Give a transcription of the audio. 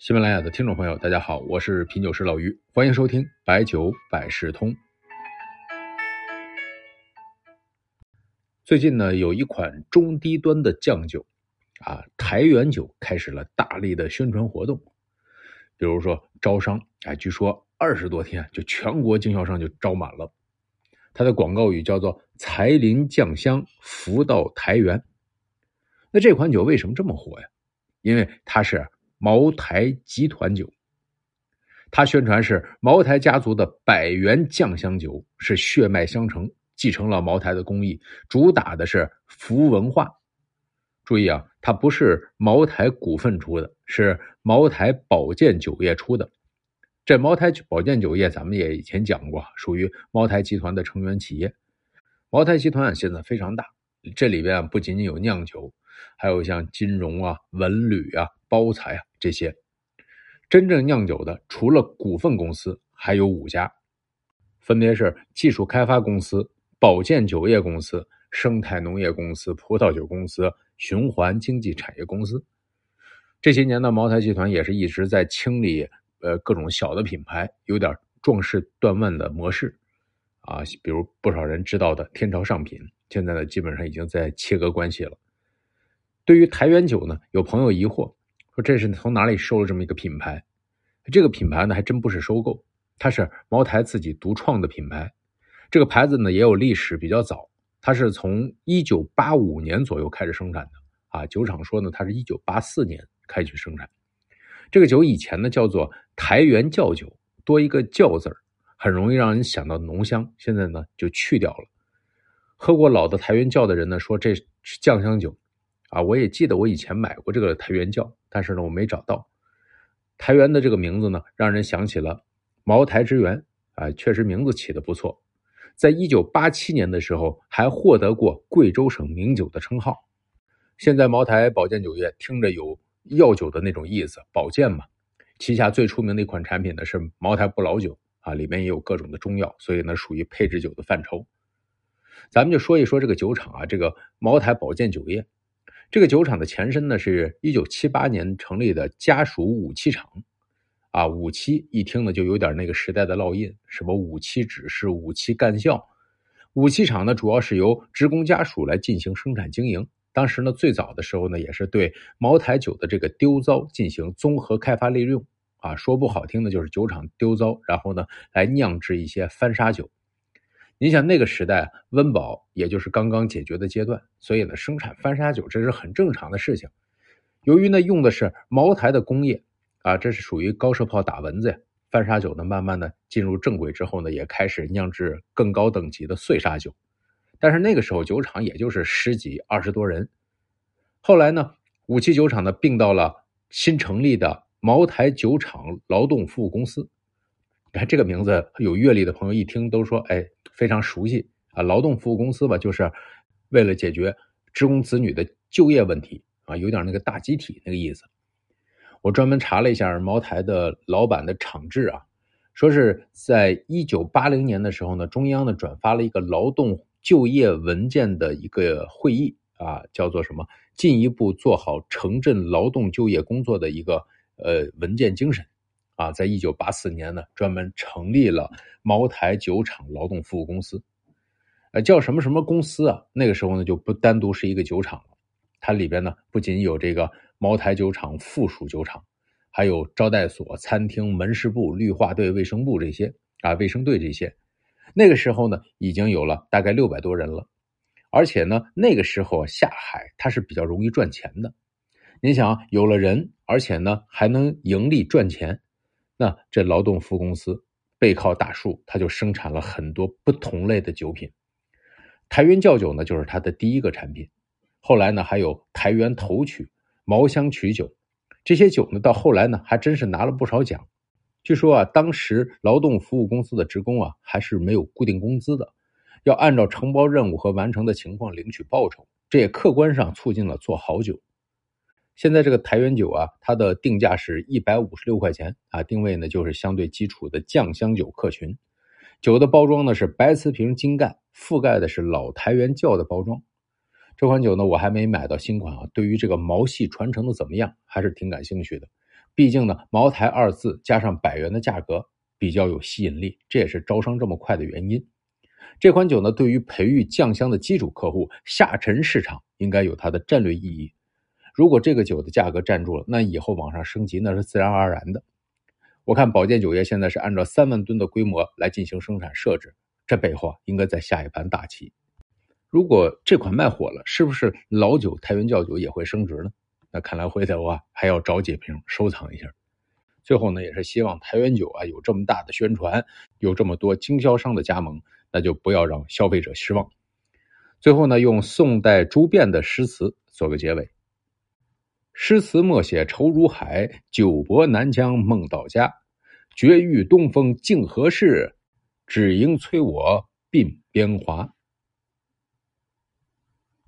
喜马拉雅的听众朋友，大家好，我是品酒师老于，欢迎收听白酒百事通。最近呢，有一款中低端的酱酒，啊，台原酒开始了大力的宣传活动，比如说招商，哎，据说二十多天就全国经销商就招满了。它的广告语叫做“财林酱香，福到台原”。那这款酒为什么这么火呀？因为它是。茅台集团酒，它宣传是茅台家族的百元酱香酒，是血脉相承，继承了茅台的工艺，主打的是福文化。注意啊，它不是茅台股份出的，是茅台保健酒业出的。这茅台保健酒业，咱们也以前讲过，属于茅台集团的成员企业。茅台集团现在非常大，这里边不仅仅有酿酒，还有像金融啊、文旅啊。包材啊，这些真正酿酒的，除了股份公司，还有五家，分别是技术开发公司、保健酒业公司、生态农业公司、葡萄酒公司、循环经济产业公司。这些年呢，茅台集团也是一直在清理呃各种小的品牌，有点壮士断腕的模式啊。比如不少人知道的天朝上品，现在呢基本上已经在切割关系了。对于台原酒呢，有朋友疑惑。说这是从哪里收了这么一个品牌？这个品牌呢，还真不是收购，它是茅台自己独创的品牌。这个牌子呢，也有历史，比较早，它是从一九八五年左右开始生产的啊。酒厂说呢，它是一九八四年开始生产。这个酒以前呢叫做台原窖酒，多一个窖字儿，很容易让人想到浓香。现在呢就去掉了。喝过老的台原窖的人呢说这是酱香酒。啊，我也记得我以前买过这个台原窖，但是呢，我没找到。台原的这个名字呢，让人想起了茅台之源啊，确实名字起的不错。在一九八七年的时候，还获得过贵州省名酒的称号。现在茅台保健酒业听着有药酒的那种意思，保健嘛。旗下最出名的一款产品呢是茅台不老酒啊，里面也有各种的中药，所以呢属于配置酒的范畴。咱们就说一说这个酒厂啊，这个茅台保健酒业。这个酒厂的前身呢，是一九七八年成立的家属武器厂，啊，武器一听呢就有点那个时代的烙印，什么武器指示、武器干校。武器厂呢主要是由职工家属来进行生产经营。当时呢最早的时候呢，也是对茅台酒的这个丢糟进行综合开发利用，啊，说不好听的就是酒厂丢糟，然后呢来酿制一些翻砂酒。你想那个时代温饱也就是刚刚解决的阶段，所以呢生产翻砂酒这是很正常的事情。由于呢用的是茅台的工业啊，这是属于高射炮打蚊子呀。翻砂酒呢慢慢的进入正轨之后呢，也开始酿制更高等级的碎砂酒。但是那个时候酒厂也就是十几二十多人。后来呢，五七酒厂呢并到了新成立的茅台酒厂劳动服务公司。你看这个名字，有阅历的朋友一听都说，哎，非常熟悉啊！劳动服务公司吧，就是为了解决职工子女的就业问题啊，有点那个大集体那个意思。我专门查了一下茅台的老板的厂志啊，说是在一九八零年的时候呢，中央呢转发了一个劳动就业文件的一个会议啊，叫做什么？进一步做好城镇劳动就业工作的一个呃文件精神。啊，在一九八四年呢，专门成立了茅台酒厂劳动服务公司，呃，叫什么什么公司啊？那个时候呢，就不单独是一个酒厂了，它里边呢不仅有这个茅台酒厂附属酒厂，还有招待所、餐厅、门市部、绿化队、卫生部这些啊，卫生队这些。那个时候呢，已经有了大概六百多人了，而且呢，那个时候下海它是比较容易赚钱的。你想，有了人，而且呢还能盈利赚钱。那这劳动服务公司背靠大树，它就生产了很多不同类的酒品。台原窖酒呢，就是它的第一个产品。后来呢，还有台原头曲、茅香曲酒，这些酒呢，到后来呢，还真是拿了不少奖。据说啊，当时劳动服务公司的职工啊，还是没有固定工资的，要按照承包任务和完成的情况领取报酬，这也客观上促进了做好酒。现在这个台原酒啊，它的定价是一百五十六块钱啊，定位呢就是相对基础的酱香酒客群。酒的包装呢是白瓷瓶金盖，覆盖的是老台原窖的包装。这款酒呢我还没买到新款啊，对于这个毛细传承的怎么样，还是挺感兴趣的。毕竟呢，茅台二字加上百元的价格比较有吸引力，这也是招商这么快的原因。这款酒呢，对于培育酱香的基础客户下沉市场应该有它的战略意义。如果这个酒的价格站住了，那以后往上升级那是自然而然的。我看宝剑酒业现在是按照三万吨的规模来进行生产设置，这背后应该在下一盘大棋。如果这款卖火了，是不是老酒太原窖酒也会升值呢？那看来回头啊还要找几瓶收藏一下。最后呢，也是希望太原酒啊有这么大的宣传，有这么多经销商的加盟，那就不要让消费者失望。最后呢，用宋代朱辩的诗词做个结尾：诗词默写愁如海，酒泊南疆梦到家。绝域东风竟何事？只应催我鬓边华。